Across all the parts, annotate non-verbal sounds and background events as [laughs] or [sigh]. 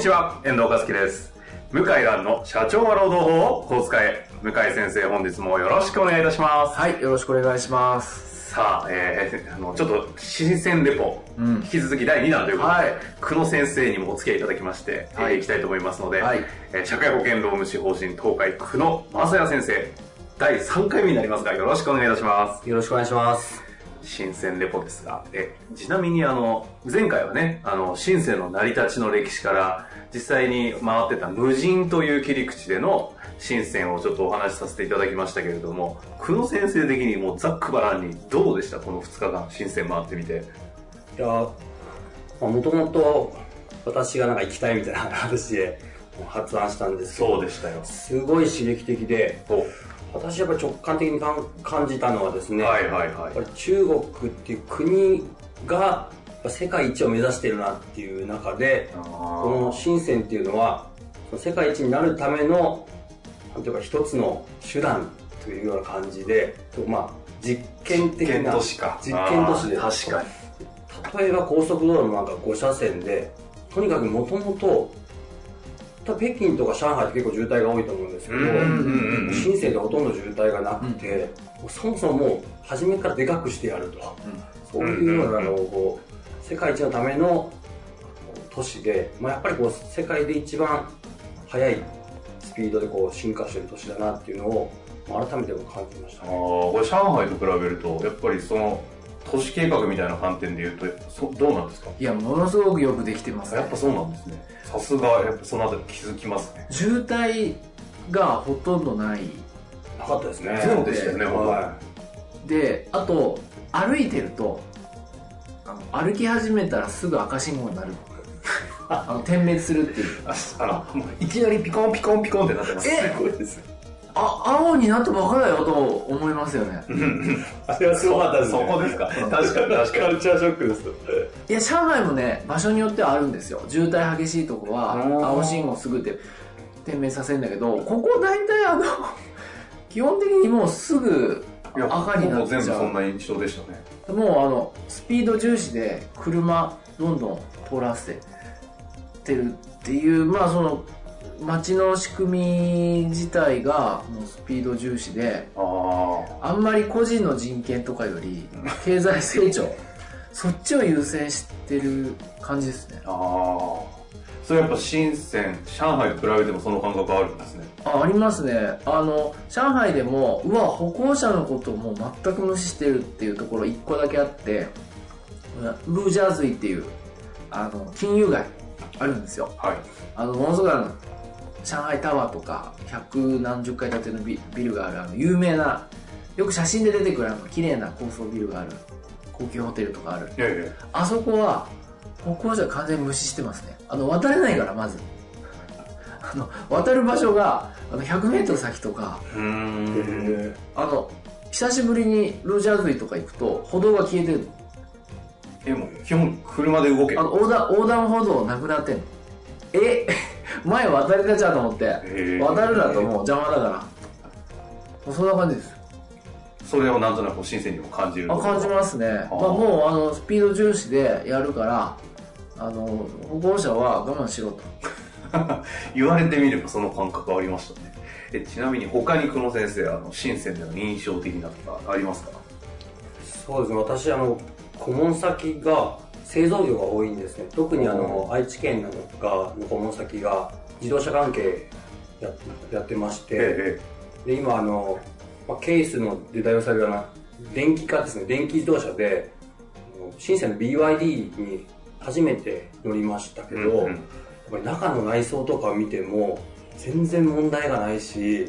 にちは、遠藤和樹です。向井蘭の社長は労働法をこう使え。向井先生、本日もよろしくお願いいたします。はい、よろしくお願いします。さあ、えー、あの、ちょっと、新鮮レポ、うん引き続き第2弾ということで、はい久野先生にもお付き合いいただきまして、はいえーいきたいと思いますので、はいえー社会保険労務士法人東海久野正也先生、第3回目になりますが、よろしくお願いいたします。よろしくお願いします。新鮮レポですが、え、ちなみにあの、前回はね、あの、新鮮の成り立ちの歴史から、実際に回ってた無人という切り口での新鮮をちょっとお話しさせていただきましたけれども、久野先生的にもうざっくばらんにどうでした？この2日間、新鮮回ってみて。いやもともと私がなんか行きたいみたいな話で発案したんですけどそうでしたよ。すごい刺激的でお私やっぱり直感的に感じたのはですね、はいはいはい。やっぱり中国っていう国が世界一を目指してるなっていう中でこの深センっていうのは世界一になるためのなんていうか一つの手段というような感じでまあ実験的実験な都市か。実験都市で確かに。例えば高速道路のなんか5車線でとにかくもともと北京とか上海って結構渋滞が多いと思うんですけど深センでほとんど渋滞がなくて、もうそもそももう初めからでかくしてやると、そういうようなのをこう世界一のための都市で、まあ、やっぱりこう世界で一番速いスピードでこう進化してる都市だなっていうのをまあ改めて感じましたあね。ーこれ上海と比べると、やっぱりその、都市計画みたいな観点で言うと、そどうなんですか？いや、ものすごくよくできてますねやっ。ぱそうなんですね。さすが、やっぱそのあたり気づきますね。渋滞がほとんどない。なかったですね。そうでしたよねはで、あと、歩いてると、あの歩き始めたらすぐ赤信号になる。[laughs] あの、点滅するっていう。ああの、もういきなりピコンピコンピコンってなってます。え？すごいです。あ、青になったばっかだよと思いますよね。あれはすごかったですそね。こですか？確かに確かに。カルチャーショックです。いや、上海もね、場所によってはあるんですよ。渋滞激しいとこは、うん青信号すぐって点滅させるんだけど、ここ大体あの、[laughs] 基本的にもうすぐ赤になっちゃう全部そんな印象でしたね。もうあのスピード重視で車どんどん通らせてるっていうまあその街の仕組み自体がもうスピード重視でああんまり個人の人権とかより経済成長そっちを優先してる感じですねあ。ああ。それやっぱ深セン、上海と比べてもその感覚あるんですね。あありますねあの上海でもうわ歩行者のことをもう全く無視してるっていうところ1個だけあってルージャーズイっていうあの金融街あるんですよはい。あのものすごいあの上海タワーとか百何十階建てのビビルがあるあの有名なよく写真で出てくるあの綺麗な高層ビルがある高級ホテルとかある。いやいや。あそこは歩行者完全に無視してますね。あの渡れないからまず。あの渡る場所があの 100m 先とか。うーん。あの久しぶりにルージャーズイとか行くと歩道が消えてるえ、もう基本車で動け。あの横断横断歩道なくなってんの。え？前渡れたじゃんと思って渡るだともう邪魔だから。そんな感じです。それをなんとなく深センにも感じる。あ感じますね、まあ、もうあのスピード重視でやるからあの歩行者は我慢しろと。[laughs] 言われてみればその感覚ありましたね。えちなみに他に久野先生、あの、深センでの印象的なとかありますか？そうですね、私、あの、顧問先が製造業が多いんですね。特にあの、愛知県なんかの顧問先が自動車関係ややってまして、えで、今あの、まあ、ケースので代表されるような電気化ですね、電気自動車で、深センの BYD に初めて乗りましたけど、うんうん。やっぱり中の内装とかを見ても全然問題がないし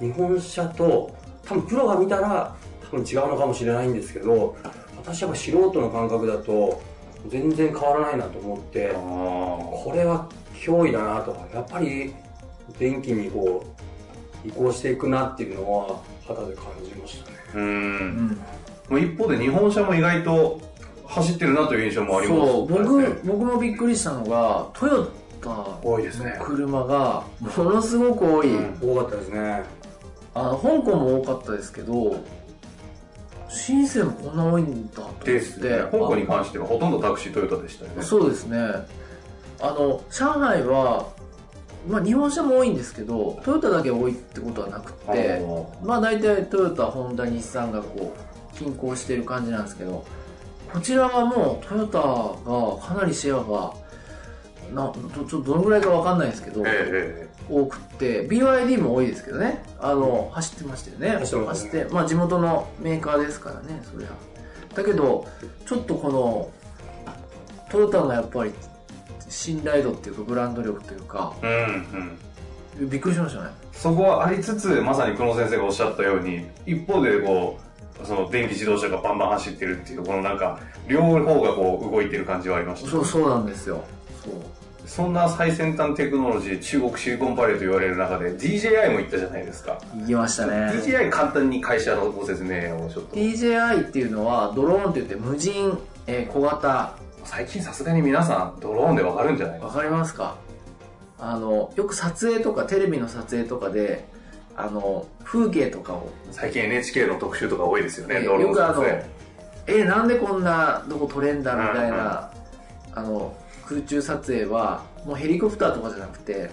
日本車と多分プロが見たら多分違うのかもしれないんですけど私は素人の感覚だと全然変わらないなと思ってあこれは脅威だなとやっぱり電気にこう移行していくなっていうのは肌で感じましたね。ーう。うん。んもう一方で日本車も意外と走ってるなという印象もあります。そう。僕僕もびっくりしたのがトヨタ多いですね。の車がものすごく多い、うん多かったですね。あの香港も多かったですけど深センもこんな多いんだと思って。ですね。香港に関してはほとんどタクシートヨタでしたよね。そうですね。あの上海はまあ日本車も多いんですけどトヨタだけ多いってことはなくあてー。まあ大体トヨタホンダ日産がこう均衡してる感じなんですけどこちらはもうトヨタがかなりシェアがなちょちょっとどのぐらいかわかんないですけど、ええ多くって BYD も多いですけどね。あの走ってましたよね。走ってまあ地元のメーカーですからねそりゃ。だけどちょっとこのトヨタのやっぱり信頼度っていうかブランド力というかえうんうん。びっくりしましたね。そこはありつつまさに久野先生がおっしゃったように一方でこうその電気自動車がバンバン走ってるっていうこのなんか両方がこう動いてる感じはありました。そうそうなんですよ。そうそんな最先端テクノロジー中国シリコンバレーと言われる中で DJI も行ったじゃないですか。行きましたね。DJI 簡単に会社のご説明をちょっと。DJI っていうのはドローンって言って無人、えー小型。最近さすがに皆さんドローンでわかるんじゃないですか？わかりますか？あのよく撮影とかテレビの撮影とかであの風景とかを。最近 NHK の特集とか多いですよねえドローンよくあのえなんでこんなどこ撮れんだみたいな、あの空中撮影はもうヘリコプターとかじゃなくて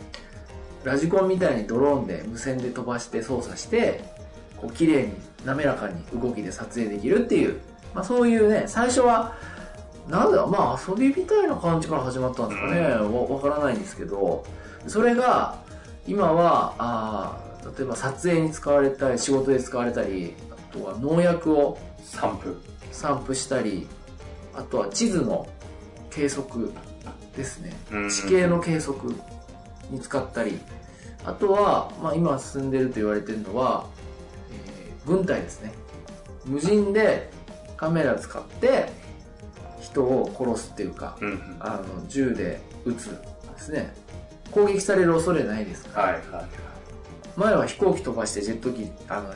ラジコンみたいにドローンで無線で飛ばして操作してこう綺麗に滑らかに動きで撮影できるっていう、まあ、そういうね最初はなんだまあ遊びみたいな感じから始まったん。ですかね、わわからないんですけど。それが今はあー例えば撮影に使われたり仕事で使われたりあとは農薬を散布。散布したりあとは地図の計測ですね。うん。地形の計測に使ったりあとは、まあ、今進んでると言われてるのは、えー軍隊ですね。無人でカメラ使って人を殺すっていうかうんうん。あの銃で撃つですね。攻撃される恐れないですから。はいはい前は飛行機飛ばしてジェット機あの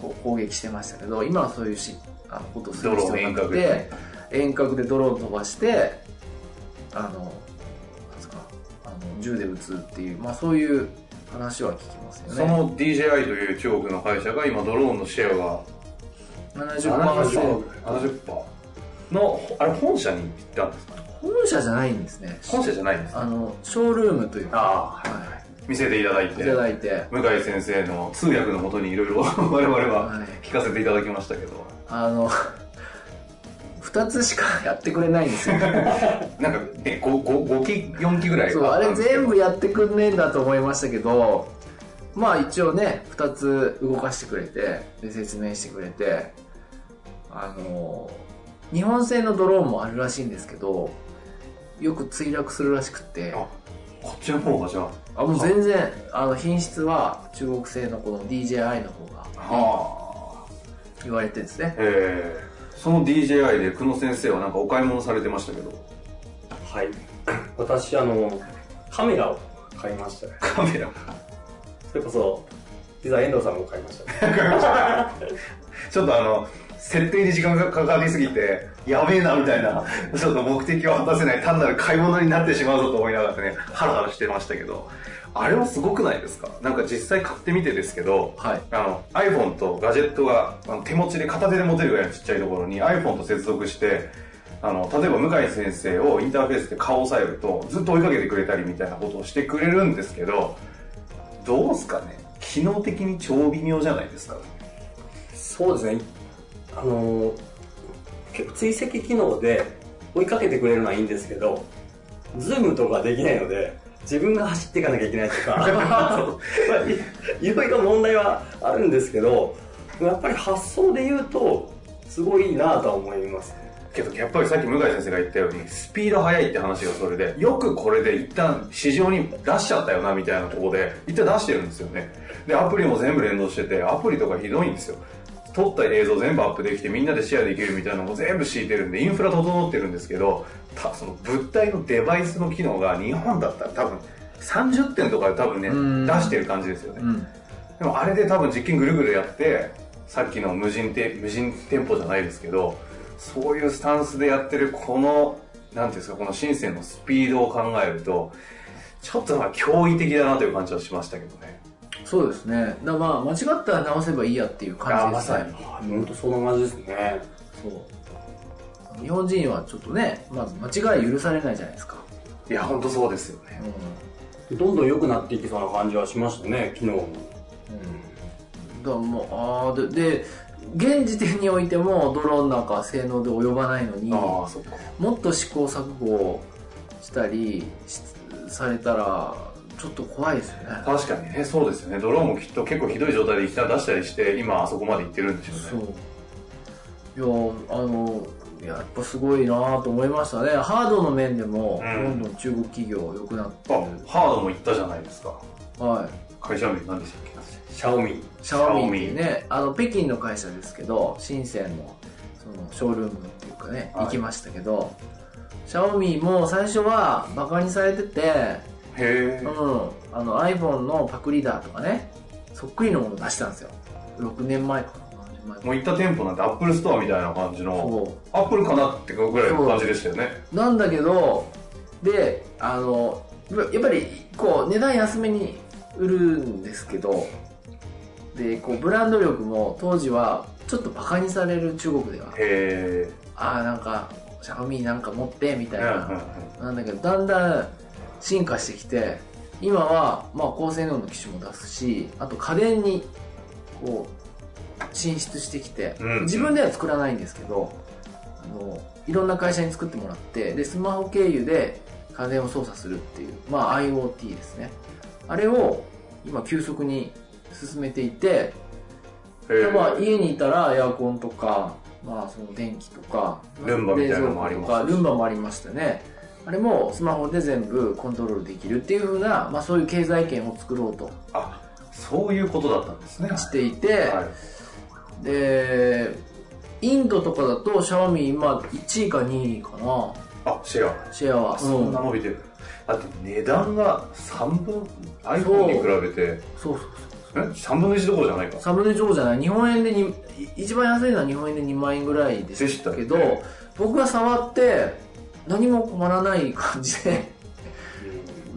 こう攻撃してましたけど今はそういうしあのことをする必要なくて遠隔でドローン飛ばしてあのなんですかあの銃で撃つっていう、まあ、そういう話は聞きますよね。その DJI という中国の会社が今ドローンのシェアが70% 70%のあれ本社に行ったんですか？本社じゃないんですね。本社じゃないんですか？あのショールームというか。ああはい。は見せていただいい、ていただいて、向井先生の通訳のもとにいろいろ [laughs] 我々ははい、聞かせていただきましたけど。あの2つしかやってくれないんですよ。[laughs] なんかね 5, 5, 5期4期ぐらいそうあれ全部ややってくんねえんだと思いましたけどまあ一応ね2つ動かしてくれてで説明してくれてあの日本製のドローンもあるらしいんですけどよく墜落するらしくって。あこっちの方がじゃあ。あもう全然あの品質は中国製のこの DJI の方がはあ言われてですね。えー、その DJI で久野先生はなんかお買い物されてましたけど。はい。[coughs] 私あのカメラを買いました。ねカメラ。それこそ実は遠藤さんも買いました。ね [laughs] ちょっとあの設定に時間がかかりすぎてやべえなみたいなちょっと目的を果たせない単なる買い物になってしまうぞと思いながらねハラハラしてましたけどあれはすごくないですか？なんか実際買ってみてですけどはい。あの iPhone とガジェットがあの手持ちで片手で持てるぐらいのちっちゃいところに iPhone と接続してあの例えば向井先生をインターフェースで顔を押さえるとずっと追いかけてくれたりみたいなことをしてくれるんですけどどうすかね？機能的に超微妙じゃないですか？そうですね。あの結構追跡機能で追いかけてくれるのはいいんですけどズームとかできないので自分が走っていかなきゃいけないとか。[laughs] いろいろ問題はあるんですけどやっぱり発想で言うとすごいいなとは思いますね。けどやっぱりさっき向井先生が言ったようにスピード速いって話がそれでよくこれで一旦市場に出しちゃったよなみたいなところで一旦出してるんですよね。でアプリも全部連動しててアプリとかひどいんですよ。撮った映像全部アップできてみんなでシェアできるみたいなのも全部敷いてるんでインフラ整ってるんですけどたその物体のデバイスの機能が日本だったら多分30点とかで多分ねうん。出してる感じですよね、うん。でもあれで多分実験ぐるぐるやってさっきの無人店無人店舗じゃないですけどそういうスタンスでやってるこのなんていうんですかこの深センのスピードを考えるとちょっとまあ驚異的だなという感じはしましたけどね。そうですね。だまあ間違ったら直せばいいやっていう感じですね。本当そんな感じですね。そう日本人はちょっとね、まず間違い許されないじゃないですか、いや本当そうですよね。うどんどん良くなっていきそうな感じはしましたね、昨日も。ん、だもうああでで現時点においてもドローンなんか性能で及ばないのにもっと試行錯誤したりしされたらちょっと怖いですよね。確かにねそうですよね。ドローンもきっと結構ひどい状態でいきなり出したりして今あそこまで行ってるんでしょうね。そう。いやあのやっぱすごいなと思いましたね。ハードの面でもうん。どんどん中国企業良くなってハードも行ったじゃないですか。はい。会社名何でしたっけ？シャオミ。シャオミねあの北京の会社ですけど深センのそのショールームっていうかね、はい。行きましたけどシャオミも最初はバカにされてて、へえうん、あの iPhone のパクリだとかねそっくりのもの出したんですよ。6年前かなもう行った店舗なんてアップルストアみたいな感じのそアップルかなってぐらいの感じでしたよね。う。なんだけどであのやっぱりこう値段安めに売るんですけどでこうブランド力も当時はちょっとバカにされる中国ではへああなんかシャオミなんか持ってみたえいな、なんだけどだんだん進化してきて今はまあ高性能の機種も出すしあと家電にこう進出してきて、うん自分では作らないんですけどあのいろんな会社に作ってもらってでスマホ経由で家電を操作するっていう、まあ、IoT ですね。あれを今急速に進めていてでまあ、家にいたらエアコンとか、まあ、その電気とかルンバみたいなのもありますルンバもありましたね。あれもスマホで全部コントロールできるっていうふうな、まあ、そういう経済圏を作ろうとあそういうことだったんですね。していて、はいでインドとかだとシャオミ今1位か2位かな。あシェア。シェアは。あそんな伸びてる。だって値段が3分 iPhone に比べて。そうそうえ？3分の1どころじゃないか。サブネ上じゃない。日本円で一番安いのは日本円で2万円ぐらいででしたよねけ？ど、僕が触って何も困らない感じで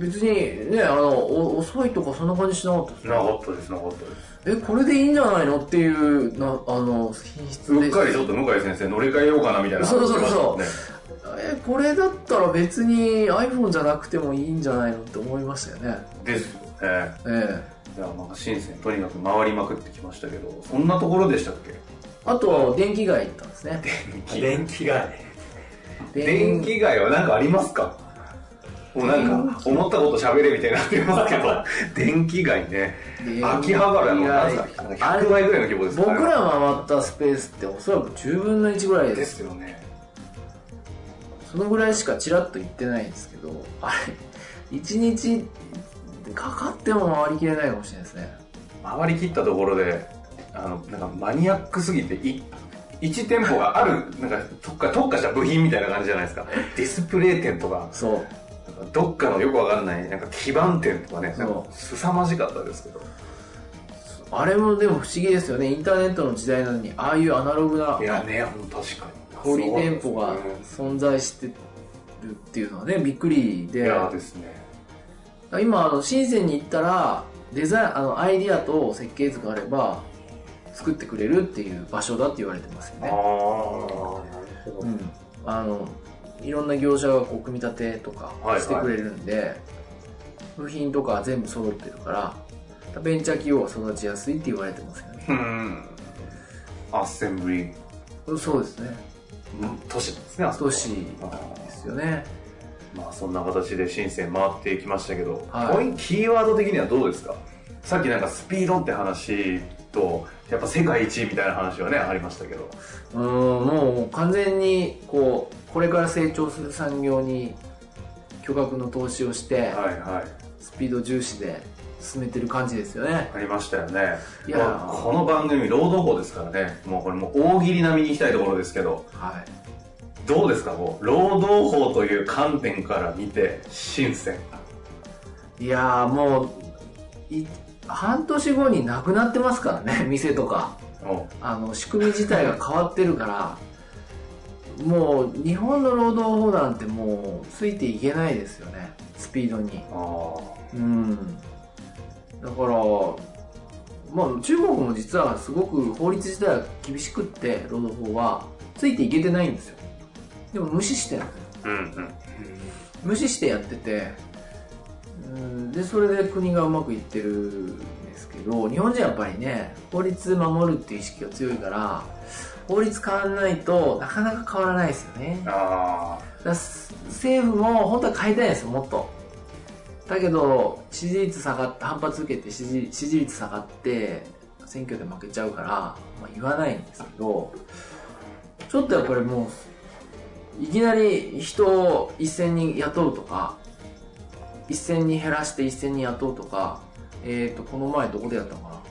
別にねあのお遅いとかそんな感じしなかったですなかったですなかったです。えこれでいいんじゃないのっていうなあの品質で。うっかりちょっと向井先生乗り換えようかなみたいな話そうそうそう。えこれだったら別に iPhone じゃなくてもいいんじゃないのって思いましたよね。ですよね。ええ。いやまあ深センとにかく回りまくってきましたけどそんなところでしたっけ？あと電気街行ったんですね。電気街。電気街。は何かありますか？もうなんか思ったこと喋れみたいになってますけど [laughs] 電気街ね。秋葉原のなんすか？100倍ぐらいの規模です僕から回ったスペースっておそらく10分の1ぐらいでですすよね。そのぐらいしかちらっと言ってないんですけどあれ1日かかっても回りきれないかもしれないですね。回りきったところであのなんかマニアックすぎてい1店舗があるなんか特化特化した部品みたいな感じじゃないですか。ディスプレイ店とか。そうどっかのよくわかんないなんか基板店とかねそう。なんか凄まじかったですけど。あれもでも不思議ですよね。インターネットの時代なのにああいうアナログないやねほんと確か小売店舗が存在してるっていうのはねびっくりにいでやですね。今あの深センに行ったらデザインあのアイディアと設計図があれば作ってくれるっていう場所だって言われてますよあね、ああ、なるほど。うん、あのいろんな業者がこう組み立てとかはいはい。してくれるんで、部品とか全部揃ってるからベンチャー企業は育ちやすいって言われてますよね。あうん。アッセンブリそうですね。都市ですね都市ですよね。まあそんな形で深セン回っていきましたけど、はい。ポインキーワード的にはどうですか？さっきなんかスピードって話とやっぱ世界一みたいな話はねありましたけど。うんもう完全にこうこれから成長する産業に巨額の投資をしてはいはい。スピード重視で進めてる感じですよね。ありましたよね。いや。まあこの番組労働法ですからね。もうこれもう大喜利並みに行きたいところですけど。はい。どうですか？こう労働法という観点から見て新鮮いやーもうい半年後になくなってますからね [laughs] 店とか。お。あの仕組み自体が変わってるからもう日本の労働法なんてもうついていけないですよねスピードに。あうん。だからまあ中国も実はすごく法律自体が厳しくって労働法はついていけてないんですよ。でも無視してるんですよ。ーうんうん。無視してやっててうんでそれで国がうまくいってるんですけど日本人はやっぱりね法律守るっていう意識が強いから法律変わらないとなかなか変わらないですよね。政府も本当は変えたいんですよもっと。だけど支持率下がって反発受けて支持支持率下がって選挙で負けちゃうから、まあ、言わないんですけどちょっとやっぱりもういきなり人を一斉に雇うとか一斉に減らして一斉に雇うとかえっ、とこの前どこでやったのかな？あ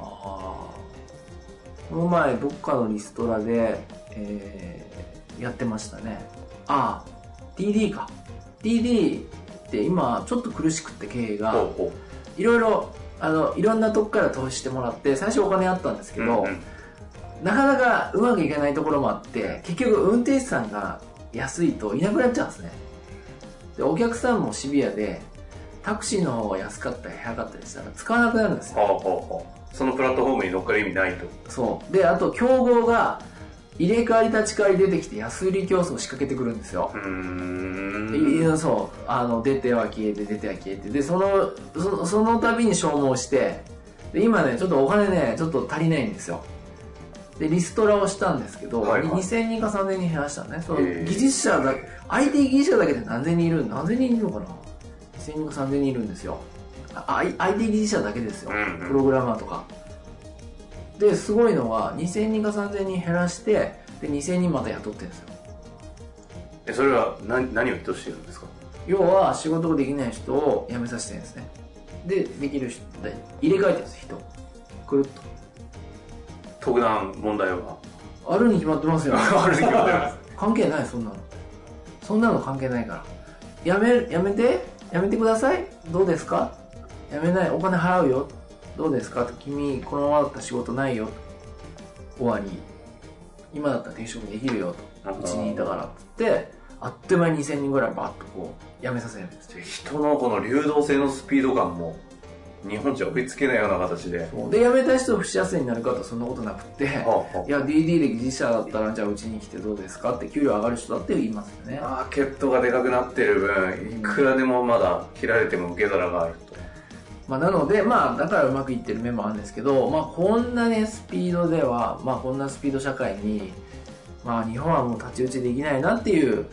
あこの前どっかのリストラで、えーやってましたね。ああ DD か。DD って今ちょっと苦しくって経営が。いろいろあのいろんなとこから投資してもらって最初お金あったんですけど、ううんうん。なかなかうまくいかないところもあって結局運転手さんが安いといなくなっちゃうんですねでお客さんもシビアでタクシーの方が安かったり早かったりしたら使わなくなるんですよ。ほうほうほう。そのプラットフォームに乗っかる意味ないと。そう。であと競合が入れ替わり立ち替わり出てきて安売り競争を仕掛けてくるんですよ。うーん。そう。あの出ては消えて出ては消えて。でそのそその度に消耗してで今ねちょっとお金ねちょっと足りないんですよでリストラをしたんですけど、はいはい。2000人か3000人減らしたのね。その技術者だ IT 技術者だけで何千人いる何千人いるのかな？2000人か3000人いるんですよ。あ IT 技術者だけですよ、うんうん。プログラマーとか。ですごいのは2000人か3000人減らしてで2000人また雇ってるんですよ。えそれは何何を意図しているんですか？要は仕事ができない人を辞めさせてるんですね。でできる人で入れ替えてるんです人くるっ特段問題は。とあるに決まってますよ。[laughs] あるに決まってます。関係ないそんなの。そんなの関係ないから。やめやめて？やめてください？どうですか？やめない。お金払うよ？どうですか？と君このままだったら仕事ないよ？終わり。今だったら転職できるよ？とうちにいたからっつってあっという間に2000人ぐらいバッとこう辞めさせるんですよ。人のこの流動性のスピード感も日本じゃ追いつけないような形で。で辞めた人不幸せになるかとそんなことなくって、はあはいや DD で技術者だったらじゃあうちに来てどうですかって給料上がる人だって言いますよね。マーケットがでかくなってる分いくらでもまだ切られても受け皿があると。まあ、なのでまあだからうまくいってる面もあるんですけど、まあ、こんなねスピードでは、まあ、こんなスピード社会に、まあ、日本はもう太刀打ちできないなっていう、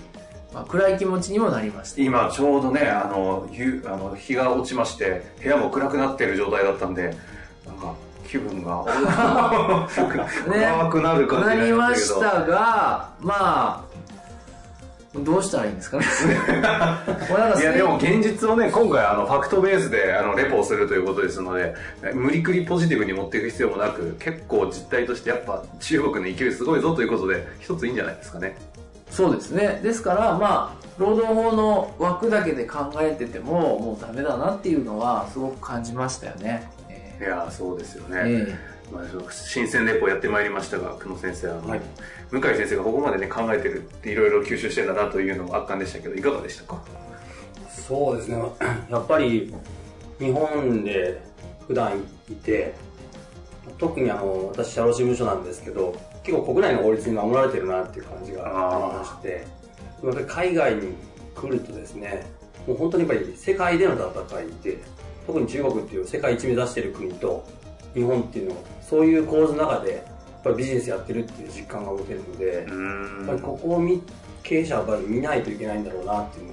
まあ、暗い気持ちにもなりました。今ちょうどねあの夕あの日が落ちまして部屋も暗くなってる状態だったんでなんか気分が [laughs] [laughs] 暗くなる感じなりまになりまし [laughs] したたがまあどうしたらいいんですかね。いやでも現実をね今回あのファクトベースであのレポをするということですので無理くりポジティブに持っていく必要もなく結構実態としてやっぱ中国の勢いすごいぞということで一ついいんじゃないですかねそうですね。ですからまあ労働法の枠だけで考えててももうダメだなっていうのはすごく感じましたよね。えいやそうですよね、えまあ、新鮮レポやってまいりましたが久野先生あの、はい。向井先生がここまでね考えてるっていろいろ吸収してんだなというのが圧巻でしたけどいかがでしたか？そうですね。[clears throat] やっぱり、日本で普段いて、特にあの、私、社労士務所なんですけど、結構国内の法律に守られてるなっていう感じがありまして、やっぱり海外に来るとですね、もう本当にやっぱり世界での戦いで、特に中国っていう世界一目指してる国と、日本っていうのを、そういう構図の中で、やっぱりビジネスやってるっていう実感が持てるので、やっぱりんここを見経営者はやっぱり見ないといけないんだろうなっていう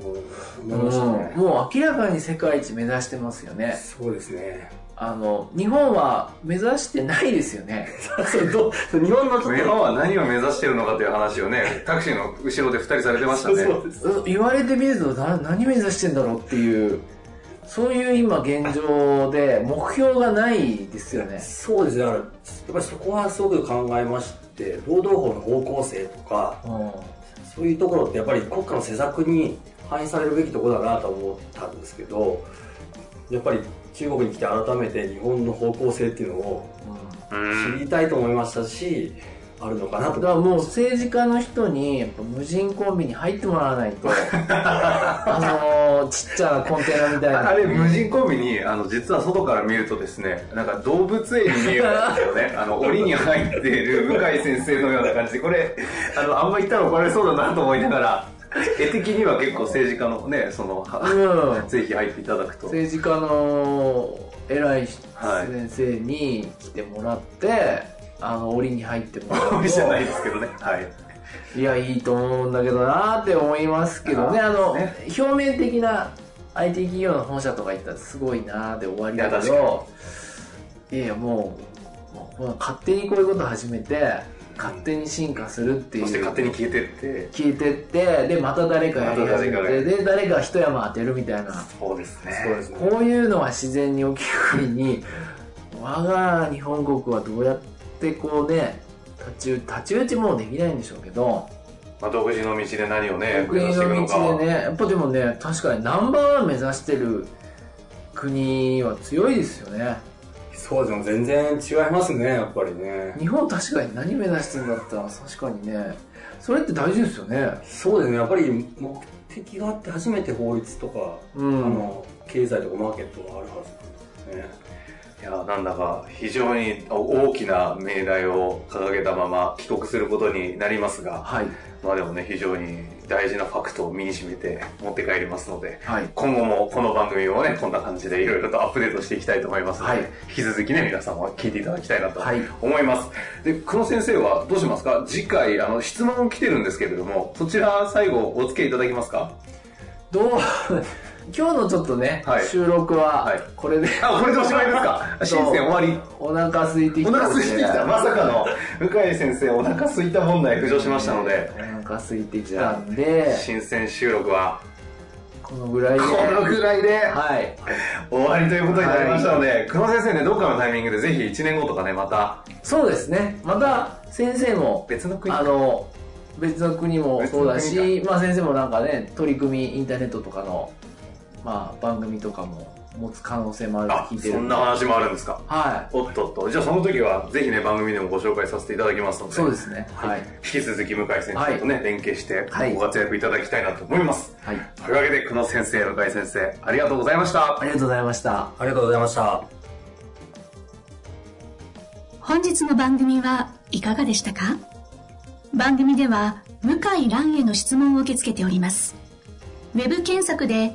のをもうえ思いましたね。もうもう明らかに世界一目指してますよねそうですね。あの日本は目指してないですよね [laughs] そうどう日本の日本は何を目指してるのかという話をねタクシーの後ろで2人されてましたねそうです。う言われてみるとな何目指してんだろうっていうそういう今現状で目標がないですよね。そうですね。だから、やっぱりそこはすごく考えまして、労働法の方向性とか、うんそういうところってやっぱり国家の施策に反映されるべきところだなと思ったんですけど、やっぱり中国に来て改めて日本の方向性っていうのを知りたいと思いましたし、あるのかなと。だからもう政治家の人にやっぱ無人コンビに入ってもらわないと [laughs] あのーちっちゃなコンテナみたいなあれ、無人コンビに、あの、実は外から見るとですね、なんか動物園に見えるんですよね。あの、檻に入っている向井先生のような感じで、これ、あの、あんま言ったら怒られそうだなと思いながら、[laughs] 絵的には結構政治家のね、その、うんぜひ入っていただくと。政治家の偉いはい先生に来てもらって、あの檻に入ってもらうとじゃないですけどね。はい。いやいいと思うんだけどなって思いますけどねあのね表面的な IT 企業の本社とか行ったらすごいなで終わりだけどいやいやもうもう勝手にこういうこと始めて勝手に進化するっていう。そして勝手に消えてって、消えてってでまた誰かやり始めてで誰か一山当てるみたいな。そうですね。そうですね。こういうのは自然に起きる国に [laughs] 我が日本国はどうやってこうね太刀打太刀打ちもうできないんでしょうけどまあ、独自の道で何をね、国目指していくのかは。の道でねやっぱでもね確かにナンバーワン目指してる国は強いですよねそうですね。全然違いますね、やっぱりね。日本確かに何目指してるんだったら確かにねそれって大事ですよねそうですね。やっぱり目的があって初めて法律とか、うんあの、経済とかマーケットがあるはずなんですね。いや、なんだか非常に大きな命題を掲げたまま帰国することになりますが、はいまあでもね、非常に大事なファクトを身に染めて持って帰りますので、はい。今後もこの番組をね、こんな感じでいろいろとアップデートしていきたいと思いますので、はい。引き続きね、皆さんは聞いていただきたいなとはい。思います。で、久野先生はどうしますか？次回、あの、質問来てるんですけれども、そちら最後お付き合いいただけますか？どう今日のちょっとね、はい。収録ははい。これで、あ、これでおしまいですか？[laughs] 新鮮終わり。お腹空いてきおた腹空いてきた。まさかの、[laughs] 向井先生、お腹空いた問題浮上しましたので、お腹空いてきたんで。新鮮収録は、このぐらいで。このぐらいで。はい。終わりということになりましたので、久野先生ね、どっかのタイミングでぜひ1年後とかね、また。そうですね。また先生も別の国。あの別の国もそうだ別し、まあ、先生もなんかね取り組みインターネットとかの、まあ、番組とかも持つ可能性もあるあと聞いてるそんな話もあるんですか？はおっとっと。じゃあその時はぜひね番組でもご紹介させていただきますのいで。そうですね。はい。引き続き向井先生とね、連携してはい。ご活躍いただきたいなと思います、はい。というわけで久野先生向井先生ありがとうございました。ありがとうございました。ありがとうございました。本日の番組はいかがでしたか？番組では向井蘭への質問を受け付けております。ウェブ検索で